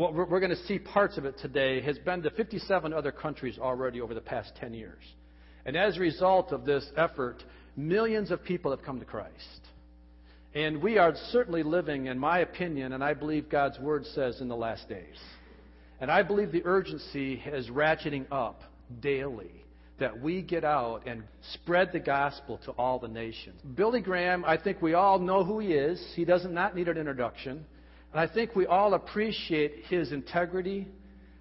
what we're, going to see parts of it today, has been to 57 other countries already over the past 10 years. And as a result of this effort, millions of people have come to Christ. And we are certainly living, in my opinion, and I believe God's Word says, in the last days. And I believe the urgency is ratcheting up daily that we get out and spread the gospel to all the nations. Billy Graham, I think we all know who he is. He does not need an introduction. And I think we all appreciate his integrity.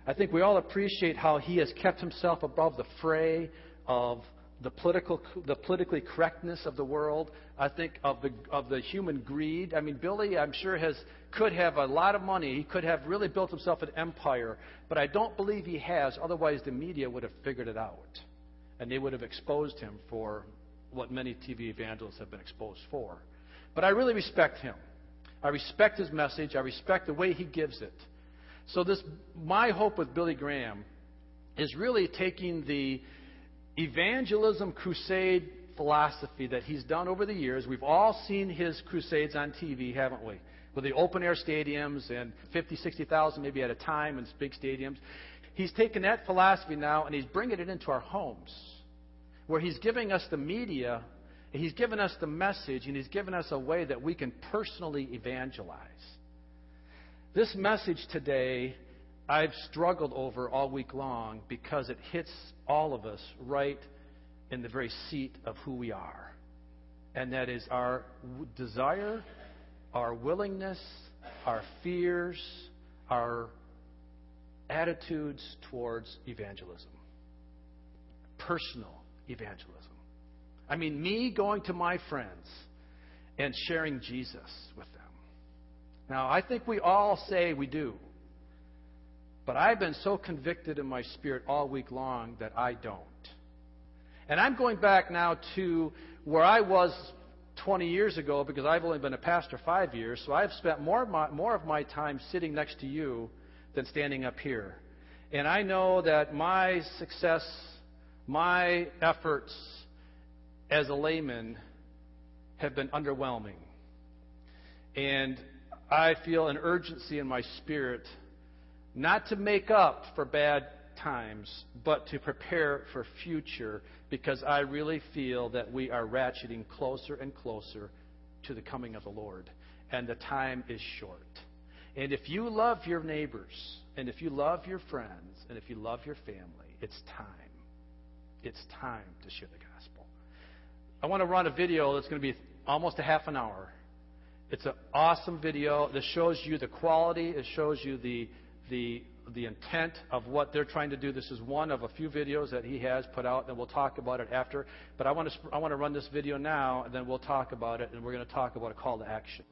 I think we all appreciate how he has kept himself above the fray of the political, the politically correctness of the world. I think of the of the human greed. I mean, Billy, I'm sure has could have a lot of money. He could have really built himself an empire, but I don't believe he has. Otherwise, the media would have figured it out, and they would have exposed him for what many TV evangelists have been exposed for. But I really respect him. I respect his message. I respect the way he gives it. So this, my hope with Billy Graham, is really taking the evangelism crusade philosophy that he's done over the years. We've all seen his crusades on TV, haven't we? With the open air stadiums and 50, 60,000 maybe at a time in big stadiums. He's taken that philosophy now and he's bringing it into our homes, where he's giving us the media, he's given us the message, and he's given us a way that we can personally evangelize. This message today I've struggled over all week long because it hits all of us right in the very seat of who we are. And that is our desire, our willingness, our fears, our attitudes towards evangelism. Personal evangelism. I mean, me going to my friends and sharing Jesus with them. Now, I think we all say we do. But I've been so convicted in my spirit all week long that I don't. And I'm going back now to where I was 20 years ago because I've only been a pastor five years, so I've spent more of my, more of my time sitting next to you than standing up here. And I know that my success, my efforts as a layman have been underwhelming. And I feel an urgency in my spirit not to make up for bad times, but to prepare for future because I really feel that we are ratcheting closer and closer to the coming of the Lord. And the time is short. And if you love your neighbors, and if you love your friends, and if you love your family, it's time. It's time to share the gospel. I want to run a video that's going to be almost a half an hour. It's an awesome video that shows you the quality, it shows you the the, the intent of what they're trying to do. This is one of a few videos that he has put out, and we'll talk about it after. But I want to, I want to run this video now, and then we'll talk about it, and we're going to talk about a call to action.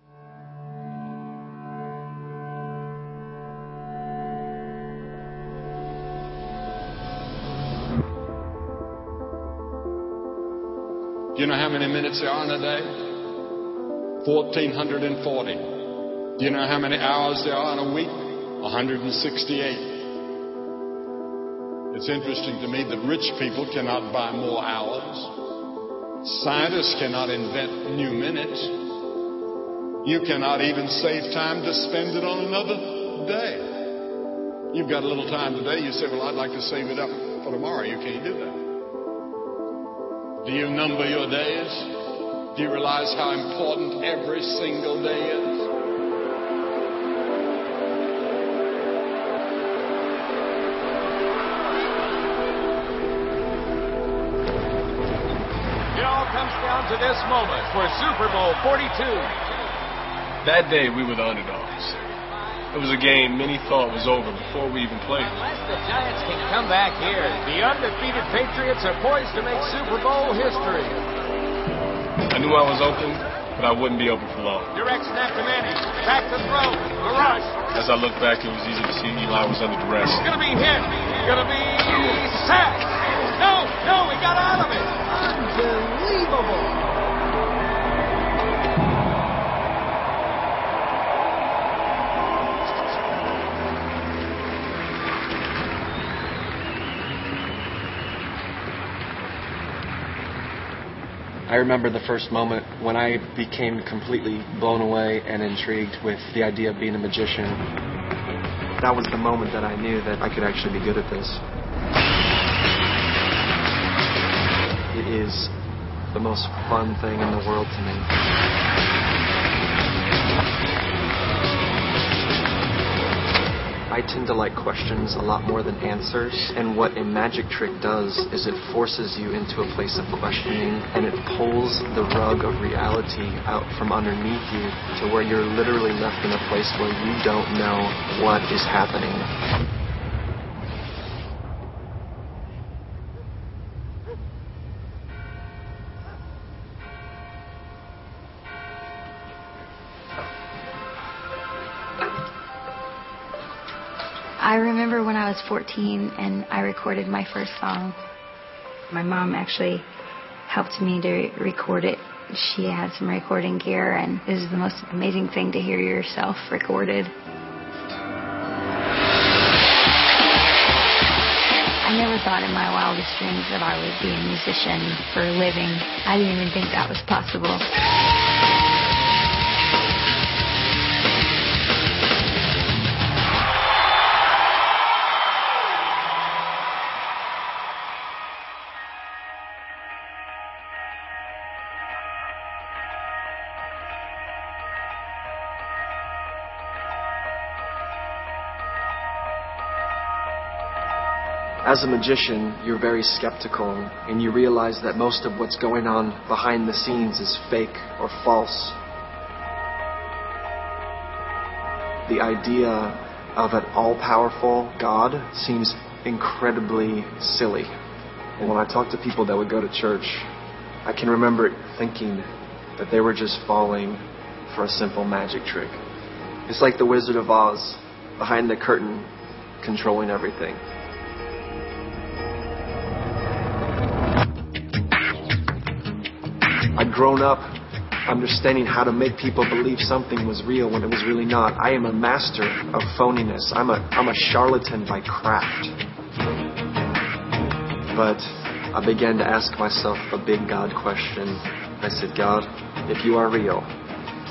You know how many minutes there are in a day? 1,440. Do you know how many hours there are in a week? 168. It's interesting to me that rich people cannot buy more hours. Scientists cannot invent new minutes. You cannot even save time to spend it on another day. You've got a little time today. You say, Well, I'd like to save it up for tomorrow. You can't do that. Do you number your days? Do you realize how important every single day is? It all comes down to this moment for Super Bowl 42. That day, we were the underdogs. It was a game many thought was over before we even played. Unless the Giants can come back here, the undefeated Patriots are poised to make Super Bowl history. I knew I was open, but I wouldn't be open for long. Direct snap to Manning. Back to throw. The rush. As I look back, it was easy to see Eli was under duress. Gonna be hit. Gonna be sacked. No, no, he got out of it. Unbelievable. I remember the first moment when I became completely blown away and intrigued with the idea of being a magician. that was the moment that I knew that I could actually be good at this. It is the most fun thing in the world to me. I tend to like questions a lot more than answers, and what a magic trick does is it forces you into a place of questioning and it pulls the rug of reality out from underneath you to where you're literally left in a place where you don't know what is happening. Was 14 and I recorded my first song. My mom actually helped me to record it. She had some recording gear, and it was the most amazing thing to hear yourself recorded. I never thought in my wildest dreams that I would be a musician for a living. I didn't even think that was possible. As a magician, you're very skeptical and you realize that most of what's going on behind the scenes is fake or false. The idea of an all powerful God seems incredibly silly. And when I talk to people that would go to church, I can remember thinking that they were just falling for a simple magic trick. It's like the Wizard of Oz behind the curtain controlling everything. Grown up understanding how to make people believe something was real when it was really not. I am a master of phoniness. I'm a, I'm a charlatan by craft. But I began to ask myself a big God question. I said, God, if you are real,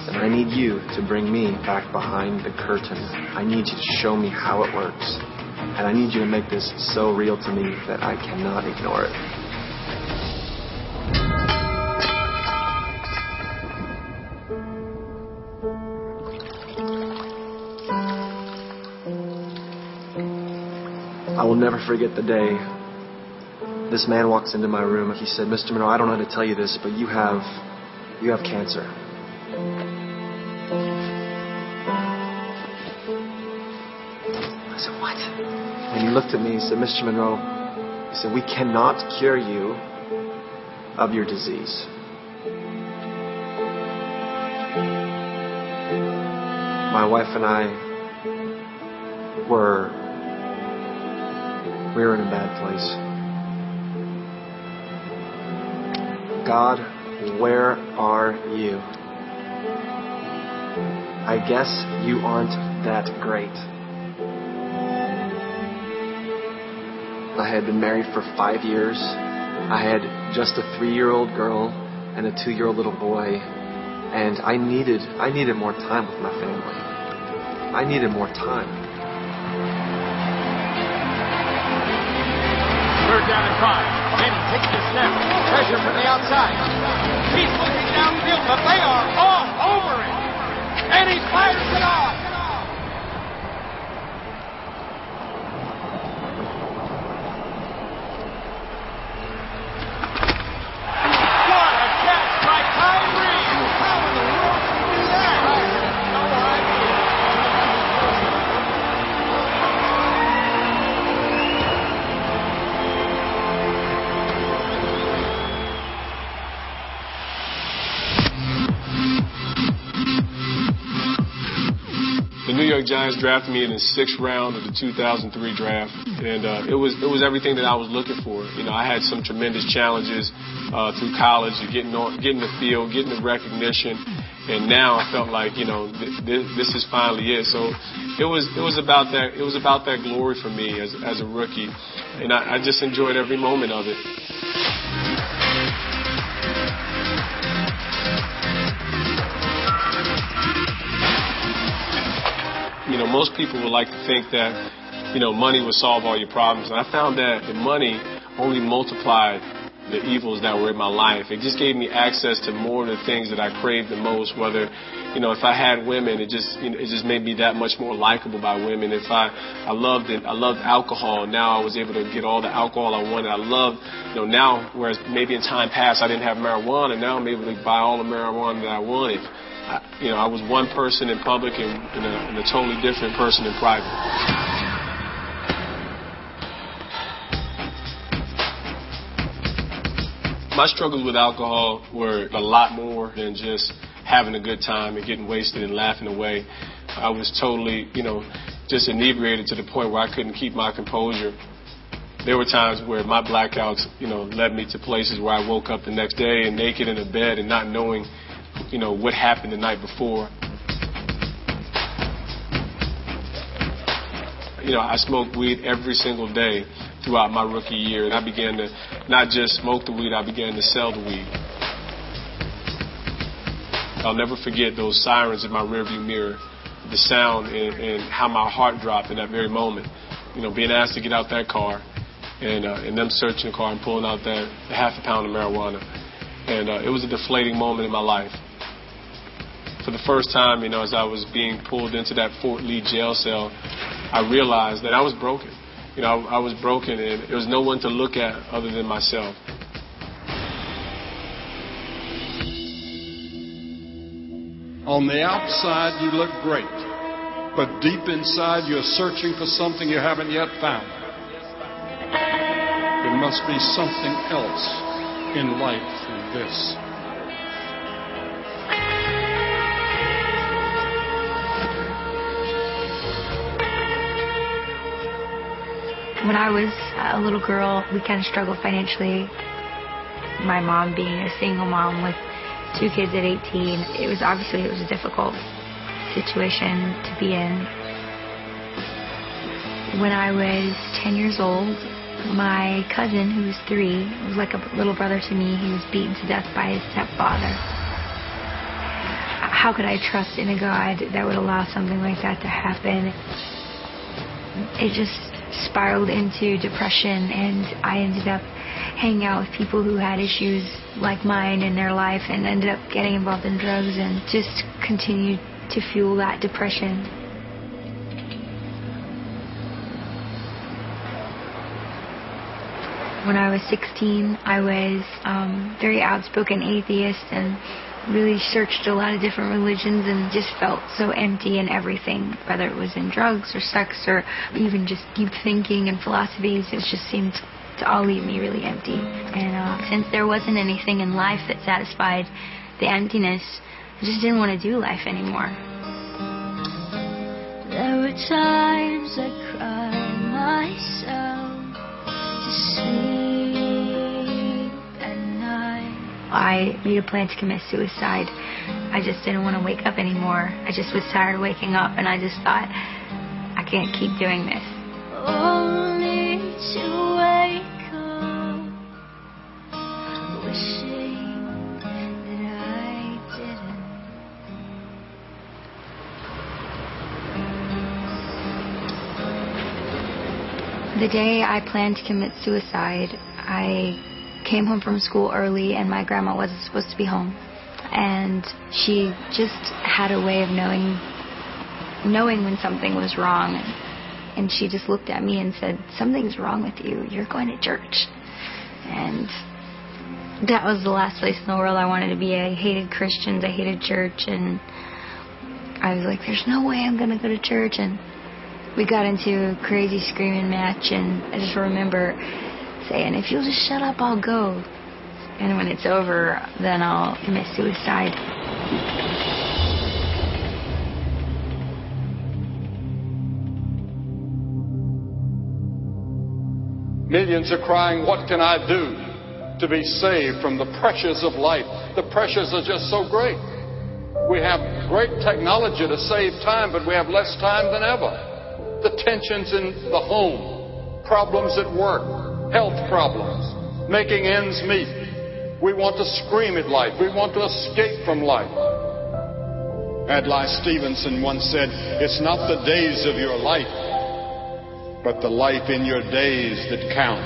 then I need you to bring me back behind the curtain. I need you to show me how it works. And I need you to make this so real to me that I cannot ignore it. Never forget the day this man walks into my room. He said, Mr. Monroe, I don't know how to tell you this, but you have you have cancer. I said, What? And he looked at me and said, Mr. Monroe, he said, We cannot cure you of your disease. My wife and I were we were in a bad place. God, where are you? I guess you aren't that great. I had been married for five years. I had just a three year old girl and a two year old little boy. And I needed I needed more time with my family. I needed more time. Third down and five. Manning takes the snap. Pressure from the outside. He's looking downfield, but they are all over it. And he fires it off. Giants drafted me in the sixth round of the 2003 draft, and uh, it was it was everything that I was looking for. You know, I had some tremendous challenges uh, through college, getting on, getting the field, getting the recognition, and now I felt like you know th- th- this is finally it. So it was it was about that it was about that glory for me as as a rookie, and I, I just enjoyed every moment of it. Most people would like to think that, you know, money would solve all your problems. And I found that the money only multiplied the evils that were in my life. It just gave me access to more of the things that I craved the most. Whether, you know, if I had women, it just you know, it just made me that much more likable by women. If I I loved it, I loved alcohol. Now I was able to get all the alcohol I wanted. I loved, you know, now whereas maybe in time past I didn't have marijuana. Now I'm able to buy all the marijuana that I wanted. I, you know, I was one person in public and, and, a, and a totally different person in private. My struggles with alcohol were a lot more than just having a good time and getting wasted and laughing away. I was totally, you know, just inebriated to the point where I couldn't keep my composure. There were times where my blackouts, you know, led me to places where I woke up the next day and naked in a bed and not knowing, you know, what happened the night before. You know, I smoked weed every single day throughout my rookie year. And I began to not just smoke the weed, I began to sell the weed. I'll never forget those sirens in my rearview mirror, the sound and, and how my heart dropped in that very moment. You know, being asked to get out that car and, uh, and them searching the car and pulling out that half a pound of marijuana. And uh, it was a deflating moment in my life. For the first time, you know, as I was being pulled into that Fort Lee jail cell, I realized that I was broken. You know, I, I was broken and there was no one to look at other than myself. On the outside, you look great, but deep inside, you're searching for something you haven't yet found. There must be something else in life than this. When I was a little girl, we kind of struggled financially. My mom being a single mom with two kids at 18, it was obviously it was a difficult situation to be in. When I was 10 years old, my cousin, who was three, was like a little brother to me. He was beaten to death by his stepfather. How could I trust in a God that would allow something like that to happen? It just spiraled into depression and I ended up hanging out with people who had issues like mine in their life and ended up getting involved in drugs and just continued to fuel that depression. When I was 16, I was um, very outspoken atheist and really searched a lot of different religions and just felt so empty in everything, whether it was in drugs or sex or even just deep thinking and philosophies. It just seemed to all leave me really empty. And uh, since there wasn't anything in life that satisfied the emptiness, I just didn't want to do life anymore. There were times I cried myself to sleep. I made a plan to commit suicide. I just didn't want to wake up anymore. I just was tired of waking up, and I just thought, I can't keep doing this. Only to wake up wishing that I didn't. The day I planned to commit suicide, I came home from school early and my grandma wasn't supposed to be home. And she just had a way of knowing knowing when something was wrong. And she just looked at me and said, Something's wrong with you. You're going to church. And that was the last place in the world I wanted to be. I hated Christians, I hated church, and I was like, There's no way I'm going to go to church. And we got into a crazy screaming match, and I just remember saying, if you'll just shut up, I'll go. And when it's over, then I'll commit suicide. Millions are crying, What can I do to be saved from the pressures of life? The pressures are just so great. We have great technology to save time, but we have less time than ever. The tensions in the home, problems at work, health problems, making ends meet. We want to scream at life. We want to escape from life. Adlai Stevenson once said, It's not the days of your life, but the life in your days that count.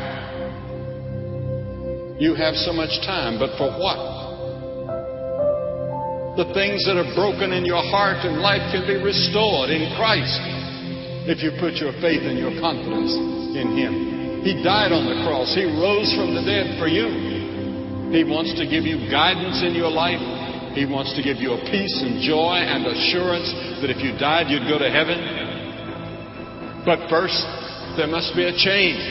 You have so much time, but for what? The things that are broken in your heart and life can be restored in Christ if you put your faith and your confidence in Him. He died on the cross. He rose from the dead for you. He wants to give you guidance in your life. He wants to give you a peace and joy and assurance that if you died, you'd go to heaven. But first, there must be a change.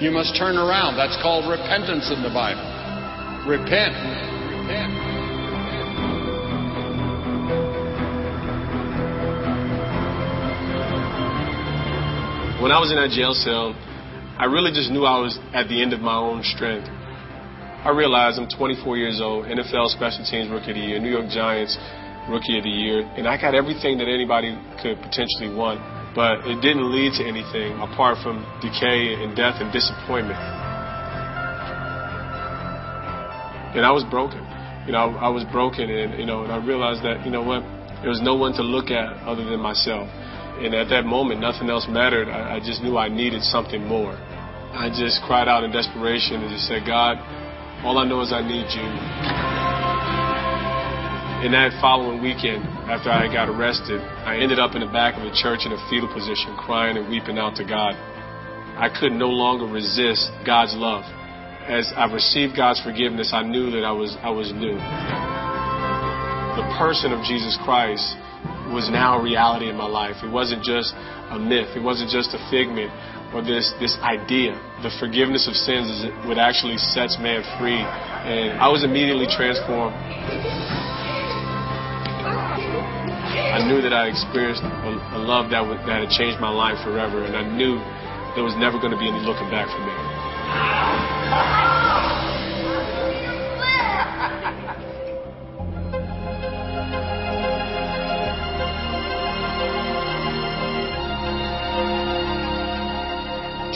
You must turn around. That's called repentance in the Bible. Repent. Repent. When I was in that jail cell, I really just knew I was at the end of my own strength. I realized I'm 24 years old, NFL Special Teams Rookie of the Year, New York Giants Rookie of the Year, and I got everything that anybody could potentially want, but it didn't lead to anything apart from decay and death and disappointment. And I was broken. You know, I was broken, and you know, and I realized that you know what, there was no one to look at other than myself. And at that moment, nothing else mattered. I, I just knew I needed something more. I just cried out in desperation and just said, God, all I know is I need you. In that following weekend, after I got arrested, I ended up in the back of a church in a fetal position, crying and weeping out to God. I could no longer resist God's love. As I received God's forgiveness, I knew that I was, I was new. The person of Jesus Christ was now a reality in my life. It wasn't just a myth. It wasn't just a figment or this, this idea. The forgiveness of sins is what actually sets man free. And I was immediately transformed. I knew that I experienced a, love that, would, that had changed my life forever, and I knew there was never going to be any looking back for me.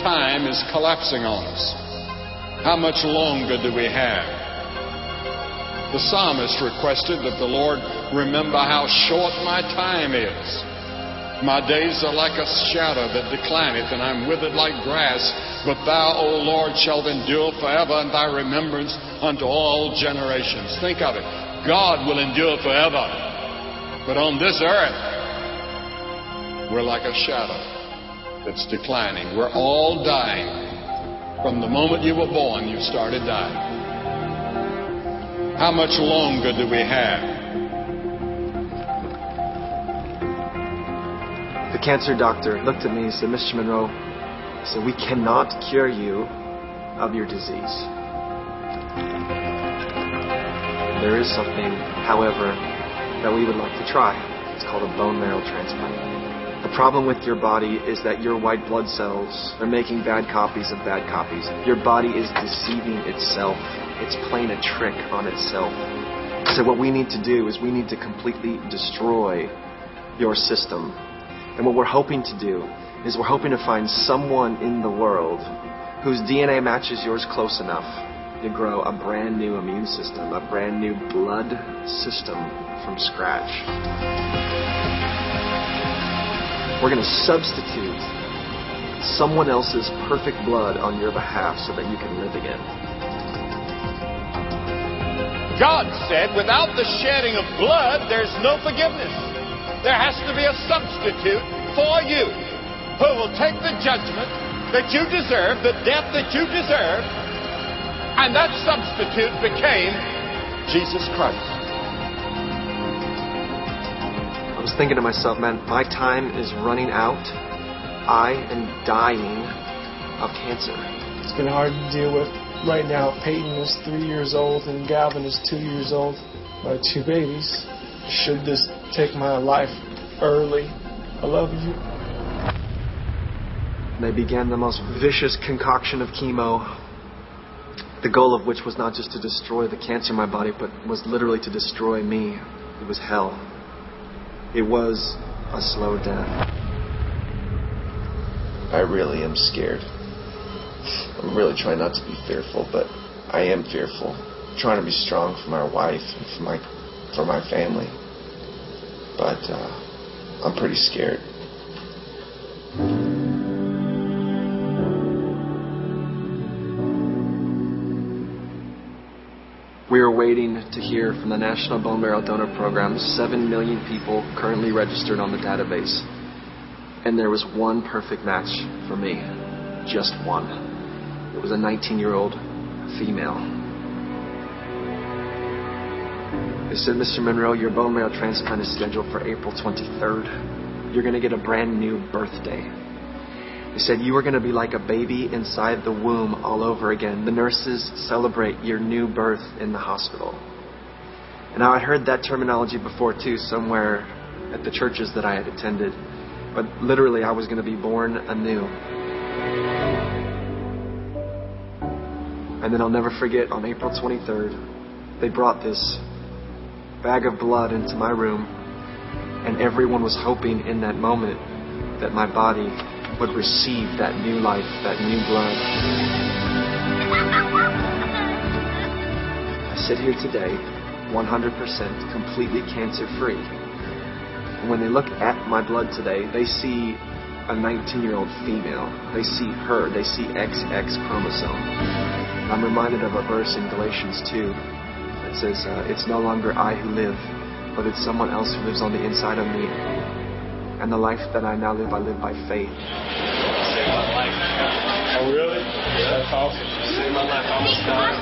Time is collapsing on us. How much longer do we have? The psalmist requested that the Lord remember how short my time is. My days are like a shadow that declineth, and I'm withered like grass. But thou, O Lord, shalt endure forever, and thy remembrance unto all generations. Think of it. God will endure forever. But on this earth, we're like a shadow that's declining. We're all dying. From the moment you were born, you started dying. How much longer do we have? The cancer doctor looked at me and said, Mr. Monroe, said, we cannot cure you of your disease. There is something, however, that we would like to try. It's called a bone marrow transplant. The problem with your body is that your white blood cells are making bad copies of bad copies. Your body is deceiving itself. It's playing a trick on itself. So what we need to do is we need to completely destroy your system. And what we're hoping to do is we're hoping to find someone in the world whose DNA matches yours close enough to grow a brand new immune system, a brand new blood system from scratch. We're going to substitute someone else's perfect blood on your behalf so that you can live again. God said, without the shedding of blood, there's no forgiveness. There has to be a substitute for you who will take the judgment that you deserve, the death that you deserve, and that substitute became Jesus Christ. Was thinking to myself, man, my time is running out. I am dying of cancer. It's been hard to deal with. Right now, Peyton is three years old and Gavin is two years old. My two babies. Should this take my life early? I love you. They began the most vicious concoction of chemo, the goal of which was not just to destroy the cancer in my body, but was literally to destroy me. It was hell. It was a slow death. I really am scared. I'm really trying not to be fearful, but I am fearful. I'm trying to be strong for my wife and for my for my family. But uh, I'm pretty scared. Waiting to hear from the National Bone Marrow Donor Program. Seven million people currently registered on the database. And there was one perfect match for me. Just one. It was a 19 year old female. They said, Mr. Monroe, your bone marrow transplant is scheduled for April 23rd. You're going to get a brand new birthday. They said, You are going to be like a baby inside the womb all over again. The nurses celebrate your new birth in the hospital. And I'd heard that terminology before too, somewhere at the churches that I had attended. But literally, I was going to be born anew. And then I'll never forget on April 23rd, they brought this bag of blood into my room, and everyone was hoping in that moment that my body would receive that new life, that new blood. I sit here today 100% completely cancer free. And when they look at my blood today, they see a 19 year old female. They see her. They see XX chromosome. I'm reminded of a verse in Galatians 2 that says, uh, It's no longer I who live, but it's someone else who lives on the inside of me. And the life that I now live, I live by faith. Oh, really? Yeah, that's awesome. My life. I almost died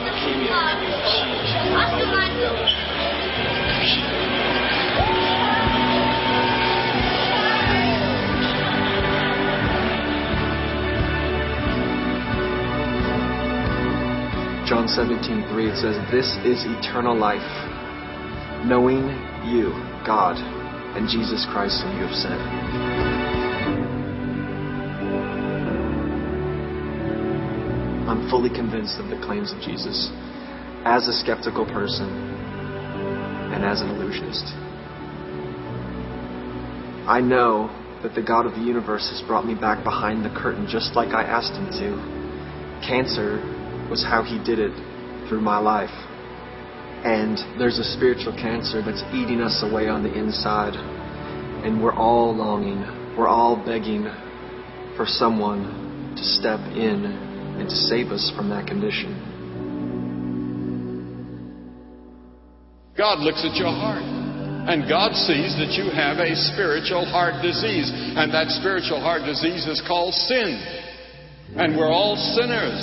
of John 17:3 it says, "This is eternal life, knowing you, God, and Jesus Christ whom you have sent." I'm fully convinced of the claims of Jesus as a skeptical person and as an illusionist. I know that the God of the universe has brought me back behind the curtain just like I asked him to. Cancer was how he did it through my life. And there's a spiritual cancer that's eating us away on the inside. And we're all longing, we're all begging for someone to step in and to save us from that condition. God looks at your heart. And God sees that you have a spiritual heart disease. And that spiritual heart disease is called sin. And we're all sinners.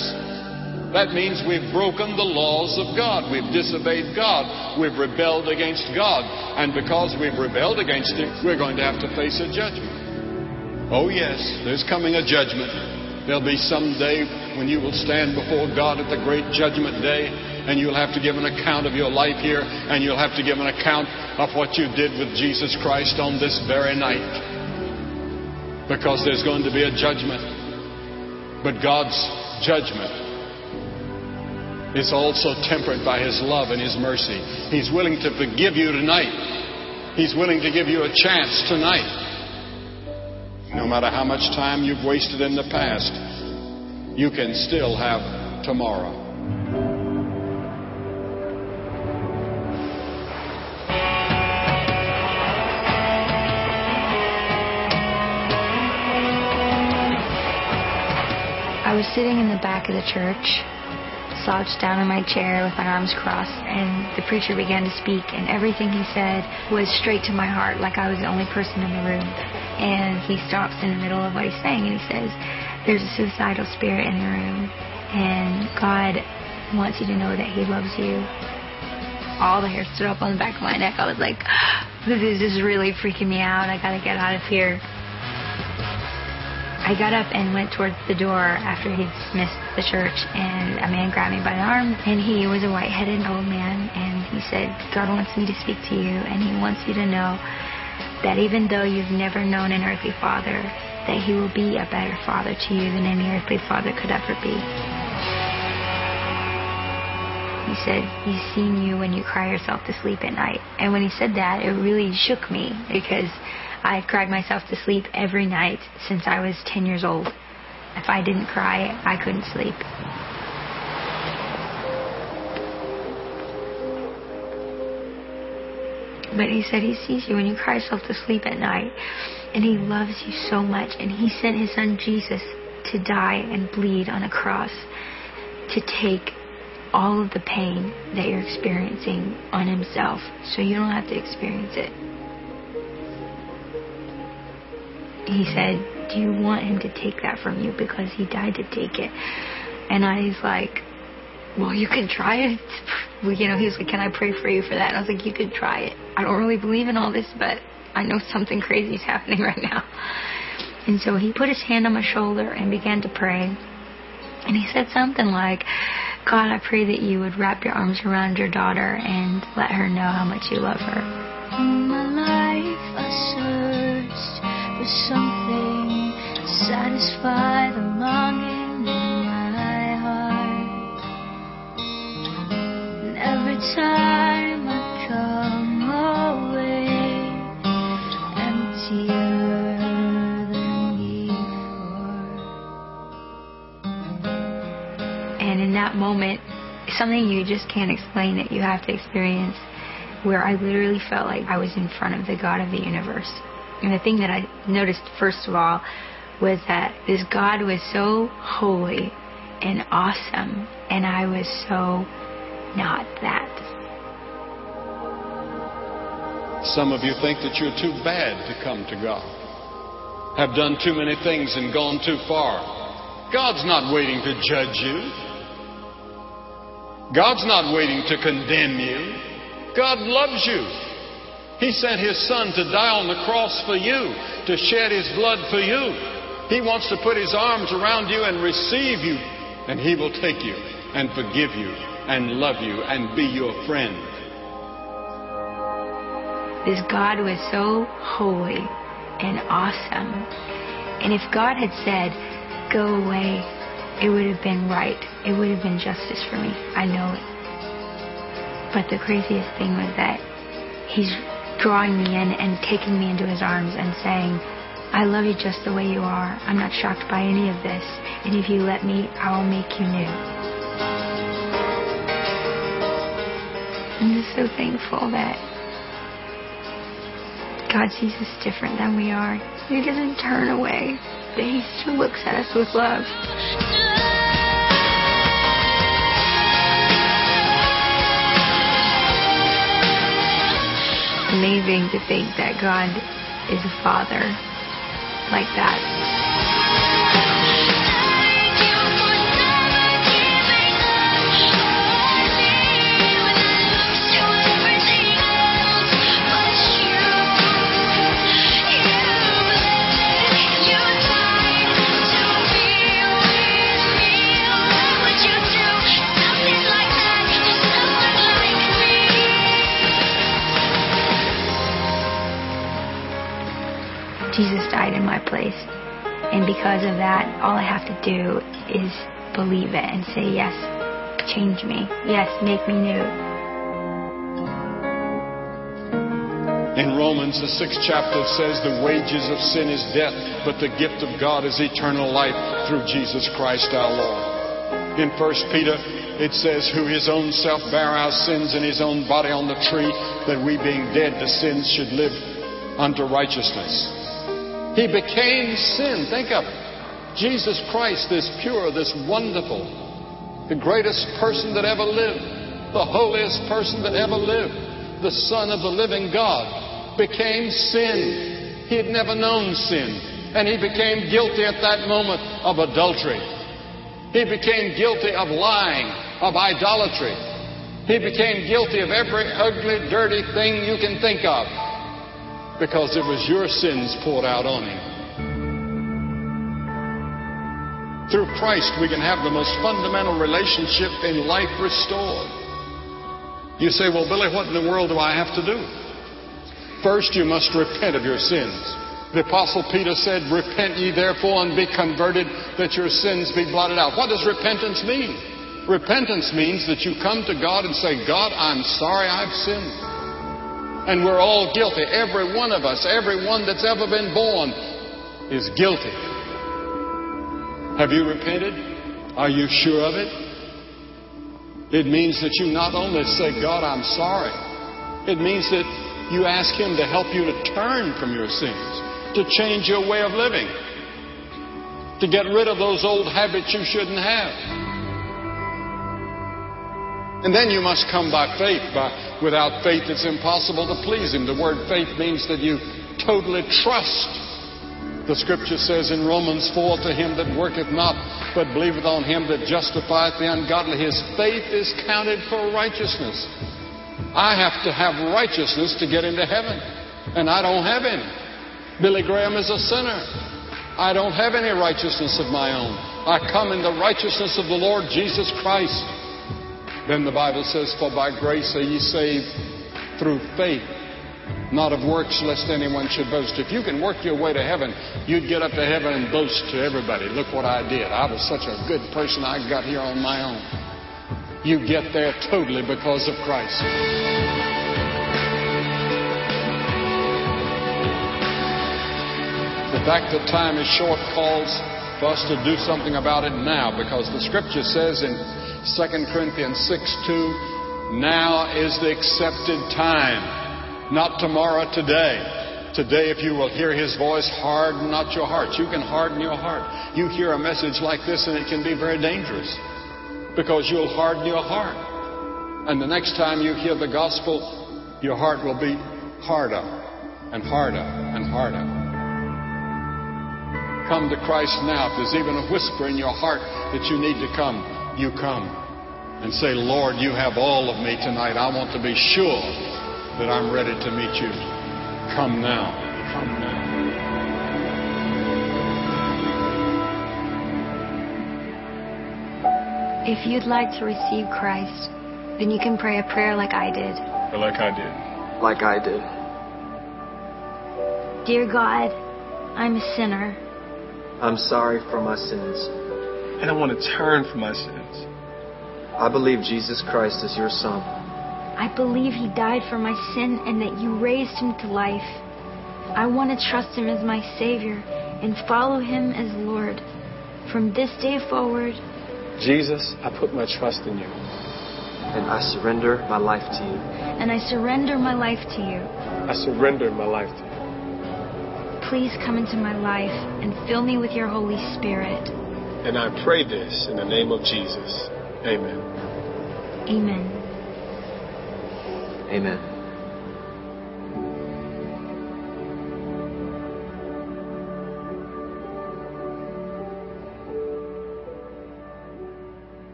That means we've broken the laws of God. We've disobeyed God. We've rebelled against God. And because we've rebelled against Him, we're going to have to face a judgment. Oh, yes, there's coming a judgment. There'll be some day when you will stand before God at the great judgment day, and you'll have to give an account of your life here, and you'll have to give an account of what you did with Jesus Christ on this very night. Because there's going to be a judgment. But God's judgment is also tempered by His love and His mercy. He's willing to forgive you tonight. He's willing to give you a chance tonight. No matter how much time you've wasted in the past, you can still have tomorrow. I was sitting in the back of the church, slouched down in my chair with my arms crossed, and the preacher began to speak, and everything he said was straight to my heart, like I was the only person in the room. And he stops in the middle of what he's saying, and he says, There's a suicidal spirit in the room, and God wants you to know that He loves you. All the hair stood up on the back of my neck. I was like, This is just really freaking me out. I gotta get out of here. I got up and went towards the door after he dismissed the church, and a man grabbed me by the arm, and he was a white-headed old man, and he said, God wants me to speak to you, and he wants you to know that even though you've never known an earthly father, that he will be a better father to you than any earthly father could ever be. He said, He's seen you when you cry yourself to sleep at night. And when he said that, it really shook me because I had cried myself to sleep every night since I was 10 years old. If I didn't cry, I couldn't sleep. But he said he sees you when you cry yourself to sleep at night. And he loves you so much. And he sent his son Jesus to die and bleed on a cross to take all of the pain that you're experiencing on himself so you don't have to experience it. He said, Do you want him to take that from you? Because he died to take it. And I was like, Well, you can try it. You know, he was like, Can I pray for you for that? And I was like, You could try it. I don't really believe in all this, but I know something crazy is happening right now. And so he put his hand on my shoulder and began to pray. And he said something like, God, I pray that you would wrap your arms around your daughter and let her know how much you love her. For something to satisfy the longing in my heart. And every time I come away emptier than before. And in that moment, something you just can't explain that you have to experience, where I literally felt like I was in front of the God of the universe. And the thing that I noticed, first of all, was that this God was so holy and awesome, and I was so not that. Some of you think that you're too bad to come to God, have done too many things and gone too far. God's not waiting to judge you. God's not waiting to condemn you. God loves you. He sent His Son to die on the cross for you, to shed His blood for you. He wants to put His arms around you and receive you, and He will take you and forgive you and love you and be your friend. This God was so holy and awesome. And if God had said, go away, it would have been right. It would have been justice for me. I know it. But the craziest thing was that He's drawing me in and taking me into His arms and saying, I love you just the way you are. I'm not shocked by any of this. And if you let me, I will make you new. I'm just so thankful that God sees us different than we are. He doesn't turn away, but He still looks at us with love. Amazing to think that God is a father like that. Because of that, all I have to do is believe it and say, Yes, change me. Yes, make me new. In Romans, the sixth chapter says, The wages of sin is death, but the gift of God is eternal life through Jesus Christ our Lord. In 1 Peter, it says, Who his own self bare our sins in his own body on the tree, that we being dead to sins should live unto righteousness. He became sin. Think of it. Jesus Christ, this pure, this wonderful, the greatest person that ever lived, the holiest person that ever lived, the Son of the living God, became sin. He had never known sin. And he became guilty at that moment of adultery. He became guilty of lying, of idolatry. He became guilty of every ugly, dirty thing you can think of because it was your sins poured out on him. Through Christ, we can have the most fundamental relationship in life restored. You say, Well, Billy, what in the world do I have to do? First, you must repent of your sins. The Apostle Peter said, Repent ye therefore and be converted, that your sins be blotted out. What does repentance mean? Repentance means that you come to God and say, God, I'm sorry I've sinned. And we're all guilty. Every one of us, every one that's ever been born, is guilty. Have you repented? Are you sure of it? It means that you not only say, God, I'm sorry. It means that You ask Him to help you to turn from your sins, to change your way of living, to get rid of those old habits you shouldn't have. And then you must come by faith. By, without faith, it's impossible to please Him. The word faith means that you totally trust. The scripture says in Romans 4 To him that worketh not, but believeth on him that justifieth the ungodly, his faith is counted for righteousness. I have to have righteousness to get into heaven, and I don't have any. Billy Graham is a sinner. I don't have any righteousness of my own. I come in the righteousness of the Lord Jesus Christ. Then the Bible says, For by grace are ye saved through faith not of works, lest anyone should boast. If you can work your way to heaven, you'd get up to heaven and boast to everybody. Look what I did. I was such a good person, I got here on my own. You get there totally because of Christ. The fact that time is short calls for us to do something about it now because the scripture says in 2 Corinthians 6 2, now is the accepted time not tomorrow, today. Today, if you will hear His voice, harden not your hearts. You can harden your heart. You hear a message like this, and it can be very dangerous because you'll harden your heart. And the next time you hear the gospel, your heart will be harder and harder and harder. Come to Christ now. If there's even a whisper in your heart that you need to come, you come. And say, Lord, you have all of me tonight. I want to be sure that I'm ready to meet you. Come now. Come now. If you'd like to receive Christ, then you can pray a prayer like I did. Or like I did. Like I did. Dear God, I'm a sinner. I'm sorry for my sins. And I want to turn from my sins. I believe Jesus Christ is your Son. I believe he died for my sin and that you raised him to life. I want to trust him as my Savior and follow him as Lord. From this day forward, Jesus, I put my trust in you. And I surrender my life to you. And I surrender my life to you. I surrender my life to you. Please come into my life and fill me with your Holy Spirit. And I pray this in the name of Jesus. Amen. Amen. Amen.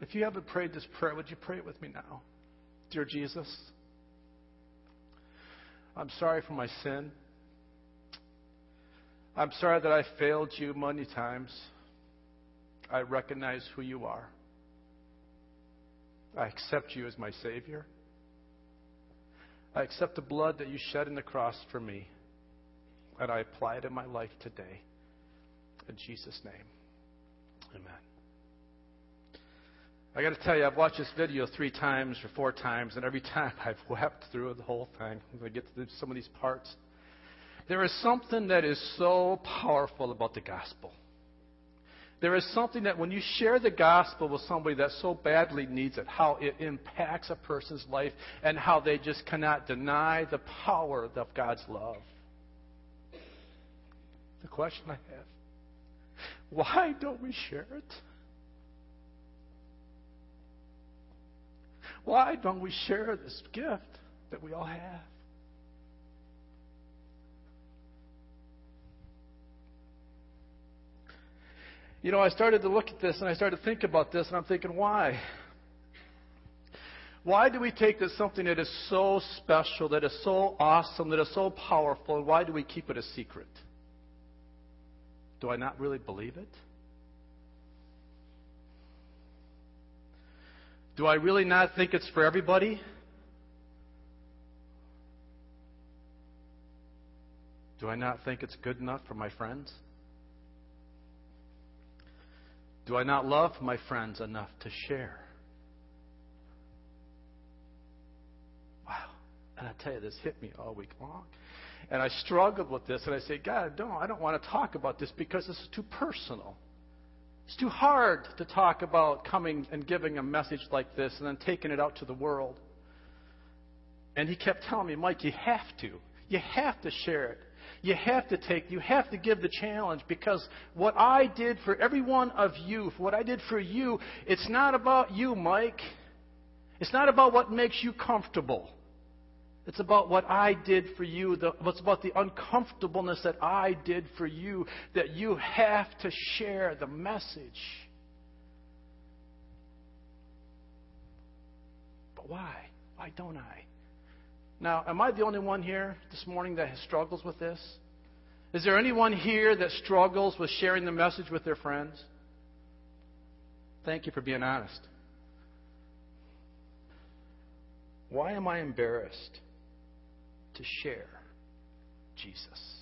If you haven't prayed this prayer, would you pray it with me now? Dear Jesus, I'm sorry for my sin. I'm sorry that I failed you many times. I recognize who you are. I accept you as my Savior. I accept the blood that you shed in the cross for me, and I apply it in my life today. In Jesus' name, amen. I got to tell you, I've watched this video three times or four times, and every time I've wept through the whole thing. I get to some of these parts. There is something that is so powerful about the gospel. There is something that when you share the gospel with somebody that so badly needs it, how it impacts a person's life and how they just cannot deny the power of God's love. The question I have why don't we share it? Why don't we share this gift that we all have? You know, I started to look at this and I started to think about this, and I'm thinking, why? Why do we take this something that is so special, that is so awesome, that is so powerful, and why do we keep it a secret? Do I not really believe it? Do I really not think it's for everybody? Do I not think it's good enough for my friends? Do I not love my friends enough to share? Wow. And I tell you, this hit me all week long. And I struggled with this, and I said, God, no, I don't want to talk about this because this is too personal. It's too hard to talk about coming and giving a message like this and then taking it out to the world. And he kept telling me, Mike, you have to. You have to share it. You have to take, you have to give the challenge because what I did for every one of you, what I did for you, it's not about you, Mike. It's not about what makes you comfortable. It's about what I did for you. The, it's about the uncomfortableness that I did for you, that you have to share the message. But why? Why don't I? Now, am I the only one here this morning that struggles with this? Is there anyone here that struggles with sharing the message with their friends? Thank you for being honest. Why am I embarrassed to share Jesus?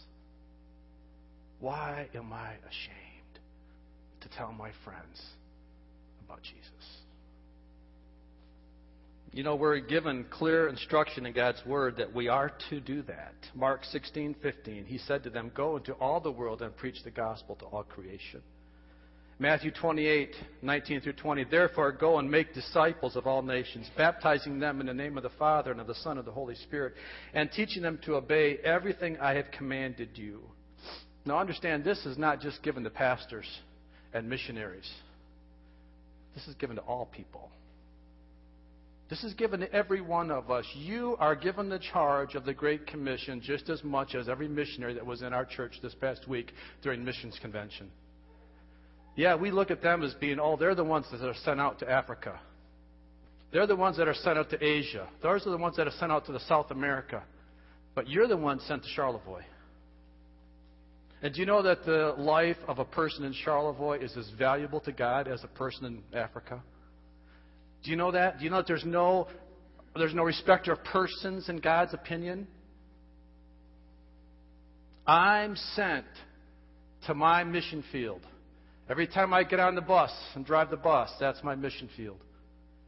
Why am I ashamed to tell my friends about Jesus? You know, we're given clear instruction in God's Word that we are to do that. Mark 16:15, he said to them, "Go into all the world and preach the gospel to all creation." Matthew 28, 19 through 20. Therefore, go and make disciples of all nations, baptizing them in the name of the Father and of the Son and of the Holy Spirit, and teaching them to obey everything I have commanded you. Now, understand, this is not just given to pastors and missionaries, this is given to all people. This is given to every one of us. You are given the charge of the Great Commission just as much as every missionary that was in our church this past week during Missions Convention. Yeah, we look at them as being, oh, they're the ones that are sent out to Africa. They're the ones that are sent out to Asia. Those are the ones that are sent out to the South America. But you're the one sent to Charlevoix. And do you know that the life of a person in Charlevoix is as valuable to God as a person in Africa? Do you know that? Do you know that there's no, there's no respecter of persons in God's opinion? I'm sent to my mission field. Every time I get on the bus and drive the bus, that's my mission field.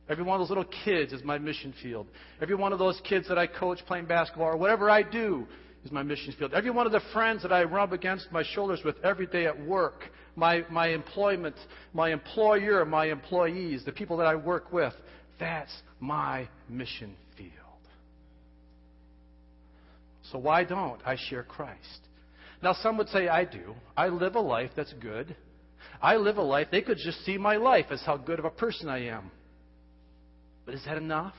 Every one of those little kids is my mission field. Every one of those kids that I coach playing basketball or whatever I do is my mission field. Every one of the friends that I rub against my shoulders with every day at work, my, my employment, my employer, my employees, the people that I work with, that's my mission field. So why don't I share Christ? Now, some would say I do. I live a life that's good. I live a life, they could just see my life as how good of a person I am. But is that enough?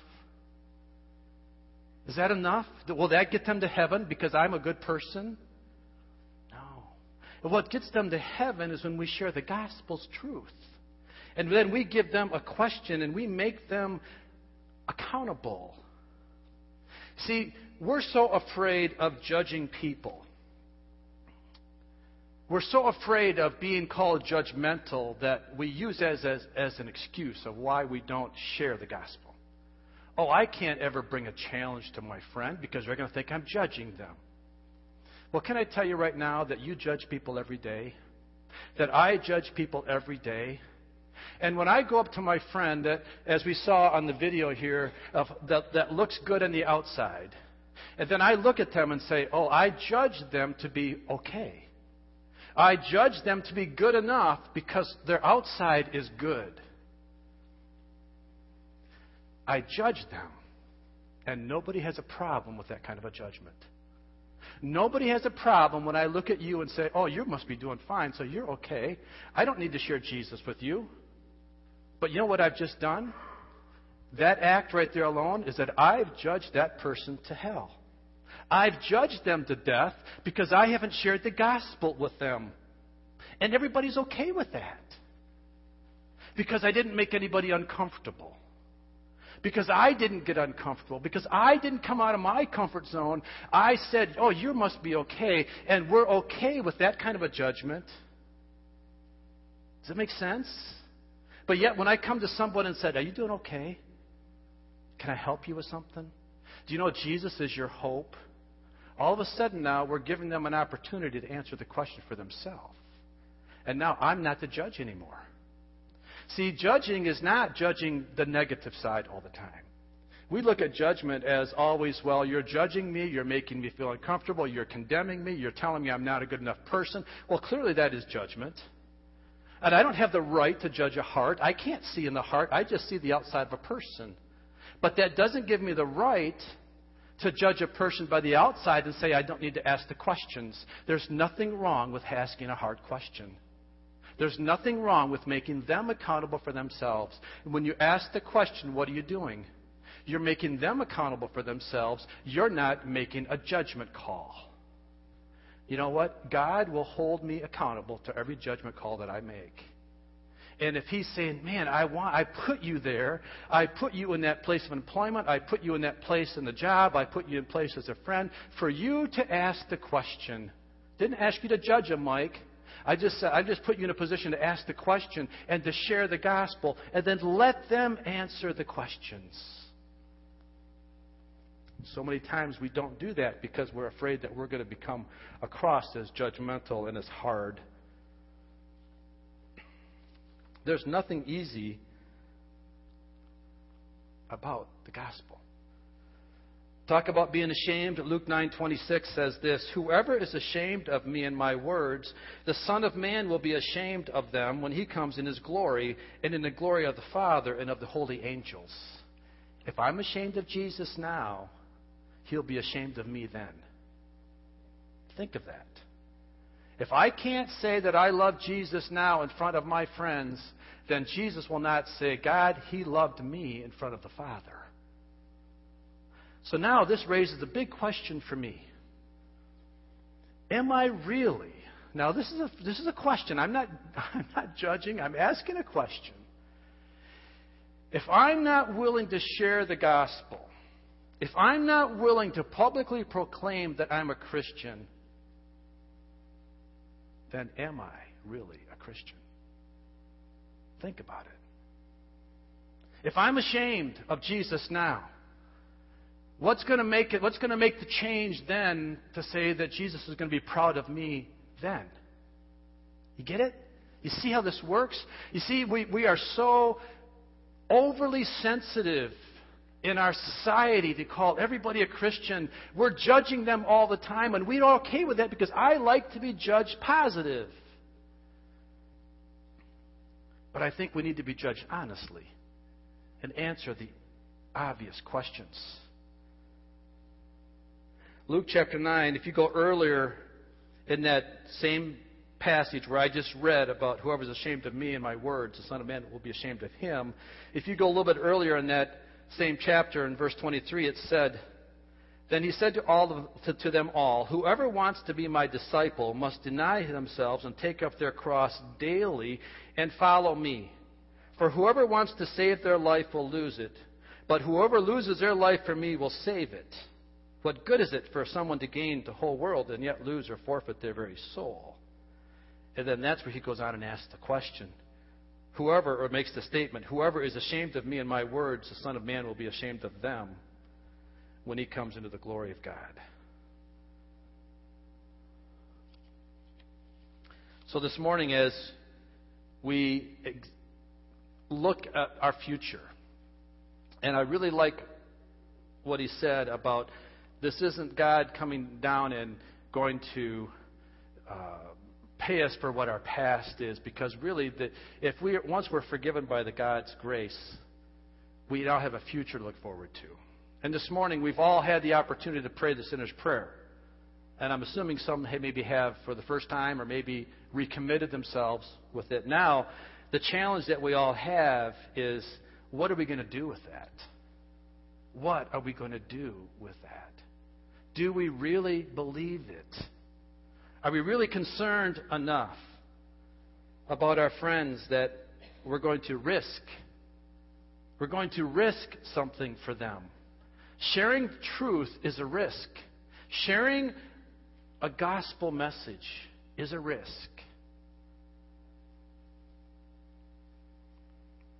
Is that enough? Will that get them to heaven because I'm a good person? And what gets them to heaven is when we share the gospel's truth. And then we give them a question and we make them accountable. See, we're so afraid of judging people. We're so afraid of being called judgmental that we use as, as, as an excuse of why we don't share the gospel. Oh, I can't ever bring a challenge to my friend because they're going to think I'm judging them. Well, can I tell you right now that you judge people every day? That I judge people every day? And when I go up to my friend that, as we saw on the video here, of, that, that looks good on the outside, and then I look at them and say, oh, I judge them to be okay. I judge them to be good enough because their outside is good. I judge them. And nobody has a problem with that kind of a judgment. Nobody has a problem when I look at you and say, Oh, you must be doing fine, so you're okay. I don't need to share Jesus with you. But you know what I've just done? That act right there alone is that I've judged that person to hell. I've judged them to death because I haven't shared the gospel with them. And everybody's okay with that. Because I didn't make anybody uncomfortable because I didn't get uncomfortable, because I didn't come out of my comfort zone, I said, Oh, you must be okay. And we're okay with that kind of a judgment. Does that make sense? But yet, when I come to someone and said, Are you doing okay? Can I help you with something? Do you know Jesus is your hope? All of a sudden now, we're giving them an opportunity to answer the question for themselves. And now I'm not the judge anymore. See, judging is not judging the negative side all the time. We look at judgment as always, well, you're judging me, you're making me feel uncomfortable, you're condemning me, you're telling me I'm not a good enough person. Well, clearly that is judgment. And I don't have the right to judge a heart. I can't see in the heart, I just see the outside of a person. But that doesn't give me the right to judge a person by the outside and say I don't need to ask the questions. There's nothing wrong with asking a hard question. There's nothing wrong with making them accountable for themselves. And when you ask the question, what are you doing? You're making them accountable for themselves. You're not making a judgment call. You know what? God will hold me accountable to every judgment call that I make. And if he's saying, "Man, I want I put you there. I put you in that place of employment. I put you in that place in the job. I put you in place as a friend for you to ask the question. Didn't ask you to judge him, Mike. I just uh, I just put you in a position to ask the question and to share the gospel and then let them answer the questions. So many times we don't do that because we're afraid that we're going to become across as judgmental and as hard. There's nothing easy about the gospel. Talk about being ashamed. Luke 9:26 says this, "Whoever is ashamed of me and my words, the Son of man will be ashamed of them when he comes in his glory and in the glory of the Father and of the holy angels." If I'm ashamed of Jesus now, he'll be ashamed of me then. Think of that. If I can't say that I love Jesus now in front of my friends, then Jesus will not say, God, he loved me in front of the Father. So now this raises a big question for me. Am I really? Now this is a this is a question. I'm not I'm not judging. I'm asking a question. If I'm not willing to share the gospel, if I'm not willing to publicly proclaim that I'm a Christian, then am I really a Christian? Think about it. If I'm ashamed of Jesus now, What's going to make it, what's going to make the change then to say that Jesus is going to be proud of me then? You get it? You see how this works? You see, we, we are so overly sensitive in our society to call everybody a Christian. We're judging them all the time, and we're okay with that because I like to be judged positive. But I think we need to be judged honestly and answer the obvious questions. Luke chapter 9, if you go earlier in that same passage where I just read about whoever's ashamed of me and my words, the Son of Man will be ashamed of him. If you go a little bit earlier in that same chapter, in verse 23, it said, Then he said to, all to, to them all, Whoever wants to be my disciple must deny themselves and take up their cross daily and follow me. For whoever wants to save their life will lose it, but whoever loses their life for me will save it. What good is it for someone to gain the whole world and yet lose or forfeit their very soul? And then that's where he goes on and asks the question. Whoever, or makes the statement, whoever is ashamed of me and my words, the Son of Man will be ashamed of them when he comes into the glory of God. So this morning, as we look at our future, and I really like what he said about this isn't God coming down and going to uh, pay us for what our past is, because really, the, if we once we're forgiven by the God's grace, we now have a future to look forward to. And this morning, we've all had the opportunity to pray the sinner's prayer. And I'm assuming some maybe have for the first time or maybe recommitted themselves with it. Now, the challenge that we all have is what are we going to do with that? What are we going to do with that? Do we really believe it? Are we really concerned enough about our friends that we're going to risk? We're going to risk something for them. Sharing truth is a risk. Sharing a gospel message is a risk.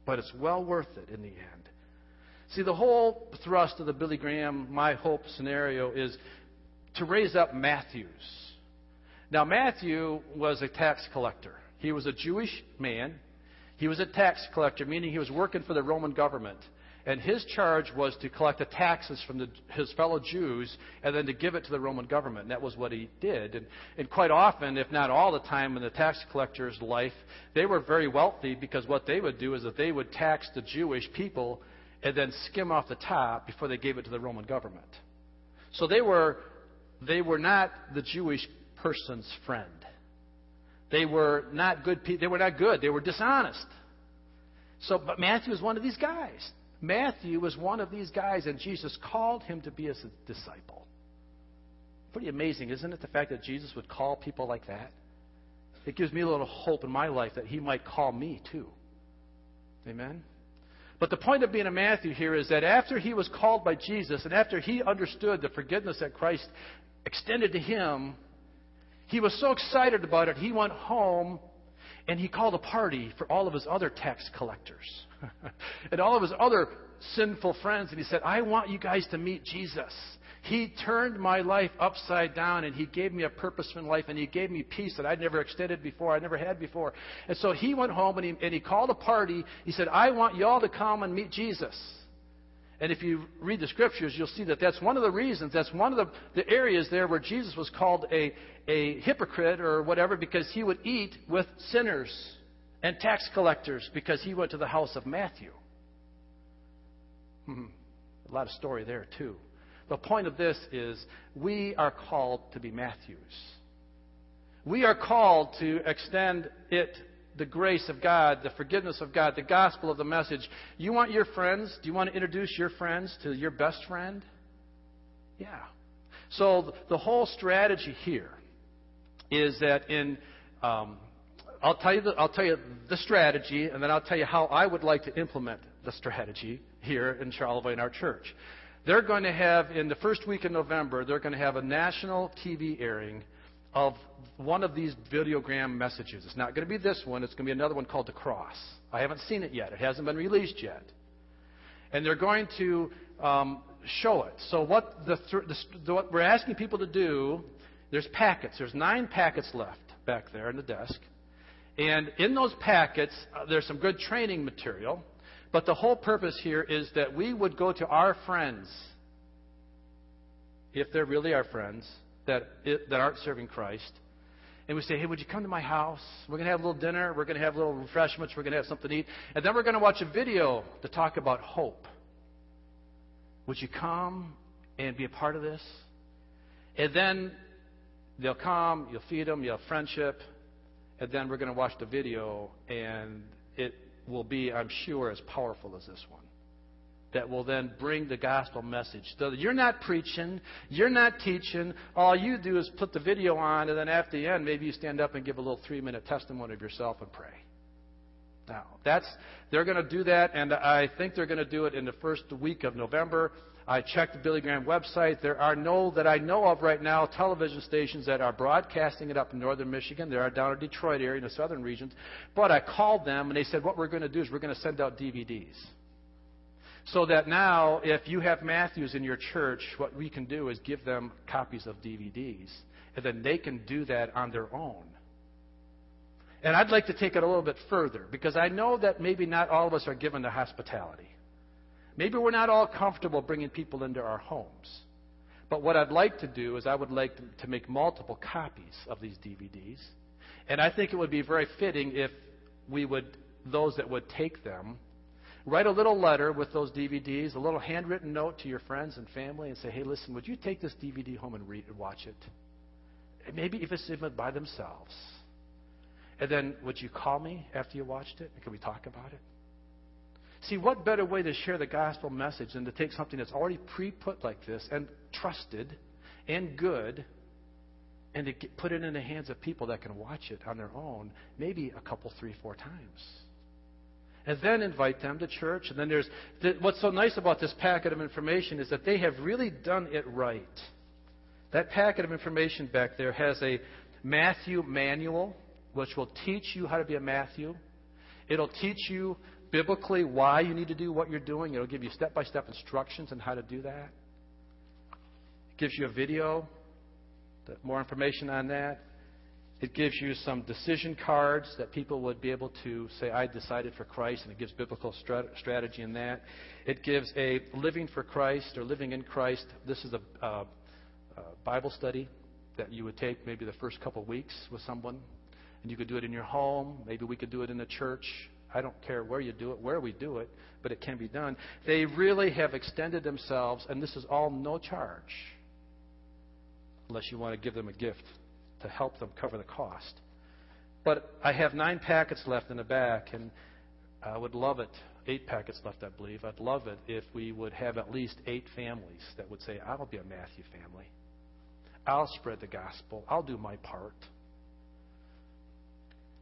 But it's well worth it in the end. See, the whole thrust of the Billy Graham My Hope scenario is to raise up Matthews. Now, Matthew was a tax collector. He was a Jewish man. He was a tax collector, meaning he was working for the Roman government. And his charge was to collect the taxes from the, his fellow Jews and then to give it to the Roman government. And that was what he did. And, and quite often, if not all the time in the tax collector's life, they were very wealthy because what they would do is that they would tax the Jewish people and then skim off the top before they gave it to the Roman government. So they were, they were not the Jewish person's friend. They were not good people. They were not good. They were dishonest. So, but Matthew was one of these guys. Matthew was one of these guys, and Jesus called him to be his disciple. Pretty amazing, isn't it, the fact that Jesus would call people like that? It gives me a little hope in my life that he might call me too. Amen? But the point of being a Matthew here is that after he was called by Jesus and after he understood the forgiveness that Christ extended to him, he was so excited about it, he went home and he called a party for all of his other tax collectors and all of his other sinful friends. And he said, I want you guys to meet Jesus. He turned my life upside down and he gave me a purpose in life and he gave me peace that I'd never extended before, I'd never had before. And so he went home and he, and he called a party. He said, I want y'all to come and meet Jesus. And if you read the scriptures, you'll see that that's one of the reasons, that's one of the, the areas there where Jesus was called a, a hypocrite or whatever because he would eat with sinners and tax collectors because he went to the house of Matthew. Hmm. A lot of story there, too. The point of this is we are called to be Matthews. We are called to extend it the grace of God, the forgiveness of God, the gospel of the message. You want your friends? Do you want to introduce your friends to your best friend? Yeah. So the whole strategy here is that in um, I'll tell you the, I'll tell you the strategy, and then I'll tell you how I would like to implement the strategy here in Charlevoix in our church. They're going to have in the first week in November. They're going to have a national TV airing of one of these videogram messages. It's not going to be this one, it's going to be another one called The Cross. I haven't seen it yet, it hasn't been released yet. And they're going to um, show it. So, what, the, the, what we're asking people to do, there's packets. There's nine packets left back there in the desk. And in those packets, uh, there's some good training material. But the whole purpose here is that we would go to our friends, if they're really our friends, that, that aren't serving Christ. And we say, hey, would you come to my house? We're going to have a little dinner. We're going to have little refreshments. We're going to have something to eat. And then we're going to watch a video to talk about hope. Would you come and be a part of this? And then they'll come, you'll feed them, you'll have friendship. And then we're going to watch the video, and it will be, I'm sure, as powerful as this one that will then bring the gospel message. So you're not preaching, you're not teaching. All you do is put the video on, and then at the end, maybe you stand up and give a little three minute testimony of yourself and pray. Now, that's they're going to do that, and I think they're going to do it in the first week of November. I checked the Billy Graham website. There are no that I know of right now television stations that are broadcasting it up in northern Michigan. There are down in Detroit area in the southern regions. But I called them and they said what we're going to do is we're going to send out DVDs. So that now, if you have Matthews in your church, what we can do is give them copies of DVDs, and then they can do that on their own. And I'd like to take it a little bit further, because I know that maybe not all of us are given to hospitality. Maybe we're not all comfortable bringing people into our homes. But what I'd like to do is I would like to make multiple copies of these DVDs. And I think it would be very fitting if we would, those that would take them, Write a little letter with those DVDs, a little handwritten note to your friends and family, and say, hey, listen, would you take this DVD home and read and watch it? And maybe if it's even by themselves. And then would you call me after you watched it? And can we talk about it? See, what better way to share the gospel message than to take something that's already pre put like this and trusted and good and to get, put it in the hands of people that can watch it on their own, maybe a couple, three, four times and then invite them to church. And then there's what's so nice about this packet of information is that they have really done it right. That packet of information back there has a Matthew manual, which will teach you how to be a Matthew. It'll teach you biblically why you need to do what you're doing. It'll give you step by step instructions on how to do that. It gives you a video, more information on that. It gives you some decision cards that people would be able to say, I decided for Christ, and it gives biblical strat- strategy in that. It gives a living for Christ or living in Christ. This is a, uh, a Bible study that you would take maybe the first couple weeks with someone. And you could do it in your home. Maybe we could do it in the church. I don't care where you do it, where we do it, but it can be done. They really have extended themselves, and this is all no charge, unless you want to give them a gift to help them cover the cost. But I have nine packets left in the back, and I would love it. Eight packets left, I believe. I'd love it if we would have at least eight families that would say, I'll be a Matthew family. I'll spread the gospel. I'll do my part.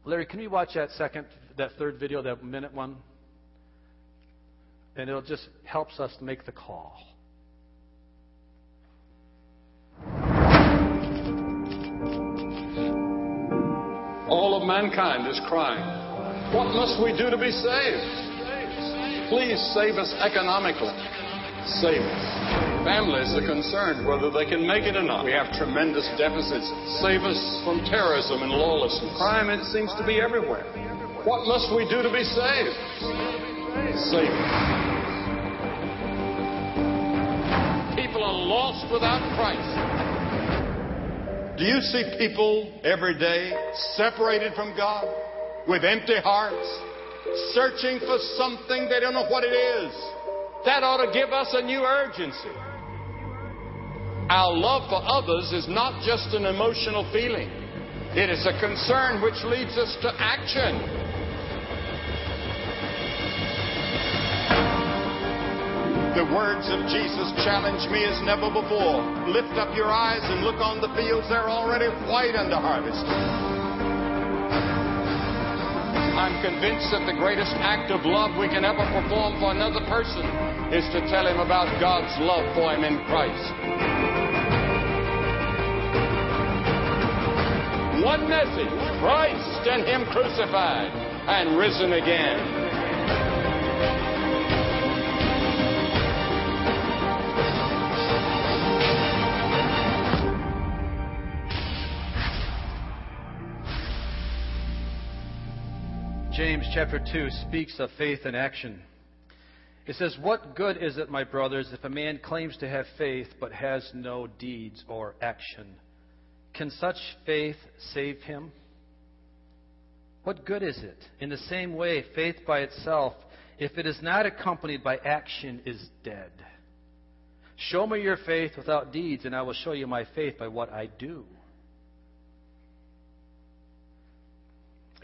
Larry, can we watch that second, that third video, that minute one? And it'll just helps us make the call. All of mankind is crying. What must we do to be saved? Please save us economically. Save us. Families are concerned whether they can make it or not. We have tremendous deficits. Save us from terrorism and lawlessness. Crime, it seems to be everywhere. What must we do to be saved? Save us. People are lost without Christ. Do you see people every day separated from God with empty hearts, searching for something they don't know what it is? That ought to give us a new urgency. Our love for others is not just an emotional feeling. It is a concern which leads us to action. The words of Jesus challenge me as never before. Lift up your eyes and look on the fields, they're already white under harvest. I'm convinced that the greatest act of love we can ever perform for another person is to tell him about God's love for him in Christ. One message Christ and Him crucified and risen again. James chapter 2 speaks of faith in action. It says, What good is it, my brothers, if a man claims to have faith but has no deeds or action? Can such faith save him? What good is it? In the same way, faith by itself, if it is not accompanied by action, is dead. Show me your faith without deeds, and I will show you my faith by what I do.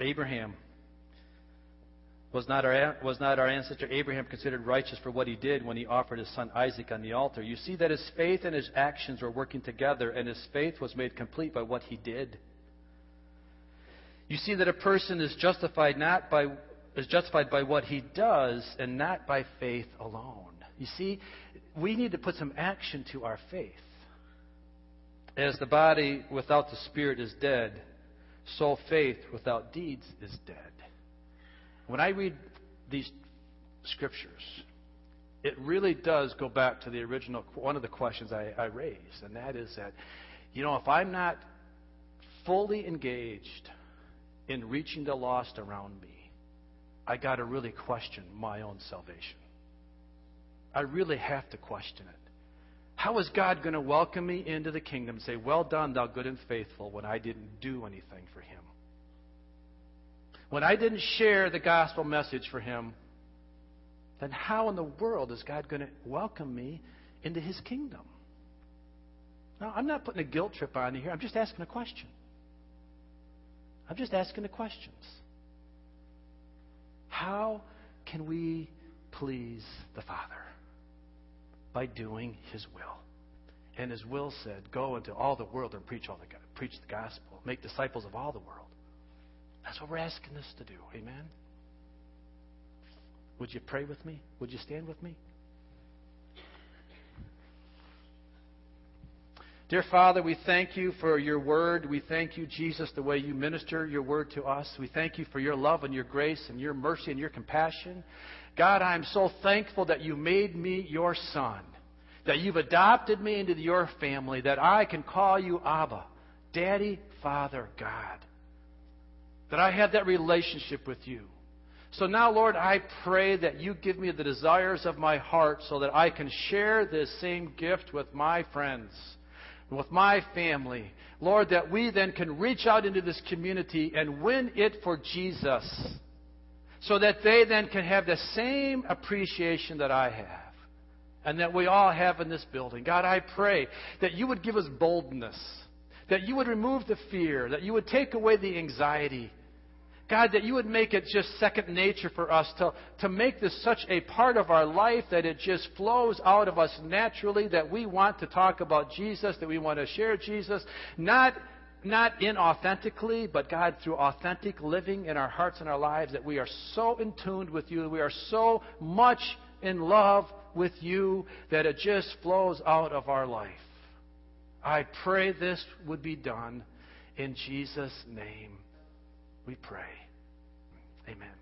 Abraham was not, our, was not our ancestor Abraham considered righteous for what he did when he offered his son Isaac on the altar? You see that his faith and his actions were working together, and his faith was made complete by what he did. You see that a person is justified not by is justified by what he does and not by faith alone. You see, we need to put some action to our faith. As the body without the spirit is dead, so faith without deeds is dead. When I read these scriptures, it really does go back to the original one of the questions I, I raised, and that is that, you know, if I'm not fully engaged in reaching the lost around me, I got to really question my own salvation. I really have to question it. How is God going to welcome me into the kingdom and say, Well done, thou good and faithful, when I didn't do anything for him? When I didn't share the gospel message for him, then how in the world is God going to welcome me into his kingdom? Now, I'm not putting a guilt trip on you here. I'm just asking a question. I'm just asking the questions. How can we please the Father? By doing His will. And His will said, Go into all the world and preach, all the, preach the gospel. Make disciples of all the world. That's what we're asking us to do. Amen? Would you pray with me? Would you stand with me? Dear Father, we thank you for your word. We thank you, Jesus, the way you minister your word to us. We thank you for your love and your grace and your mercy and your compassion. God, I am so thankful that you made me your son, that you've adopted me into your family, that I can call you Abba, Daddy, Father God. That I have that relationship with you. So now, Lord, I pray that you give me the desires of my heart so that I can share this same gift with my friends, with my family. Lord, that we then can reach out into this community and win it for Jesus so that they then can have the same appreciation that I have and that we all have in this building. God, I pray that you would give us boldness, that you would remove the fear, that you would take away the anxiety. God, that you would make it just second nature for us to, to make this such a part of our life that it just flows out of us naturally, that we want to talk about Jesus, that we want to share Jesus, not not inauthentically, but God, through authentic living in our hearts and our lives, that we are so in tune with you, we are so much in love with you that it just flows out of our life. I pray this would be done in Jesus' name. We pray. Amen.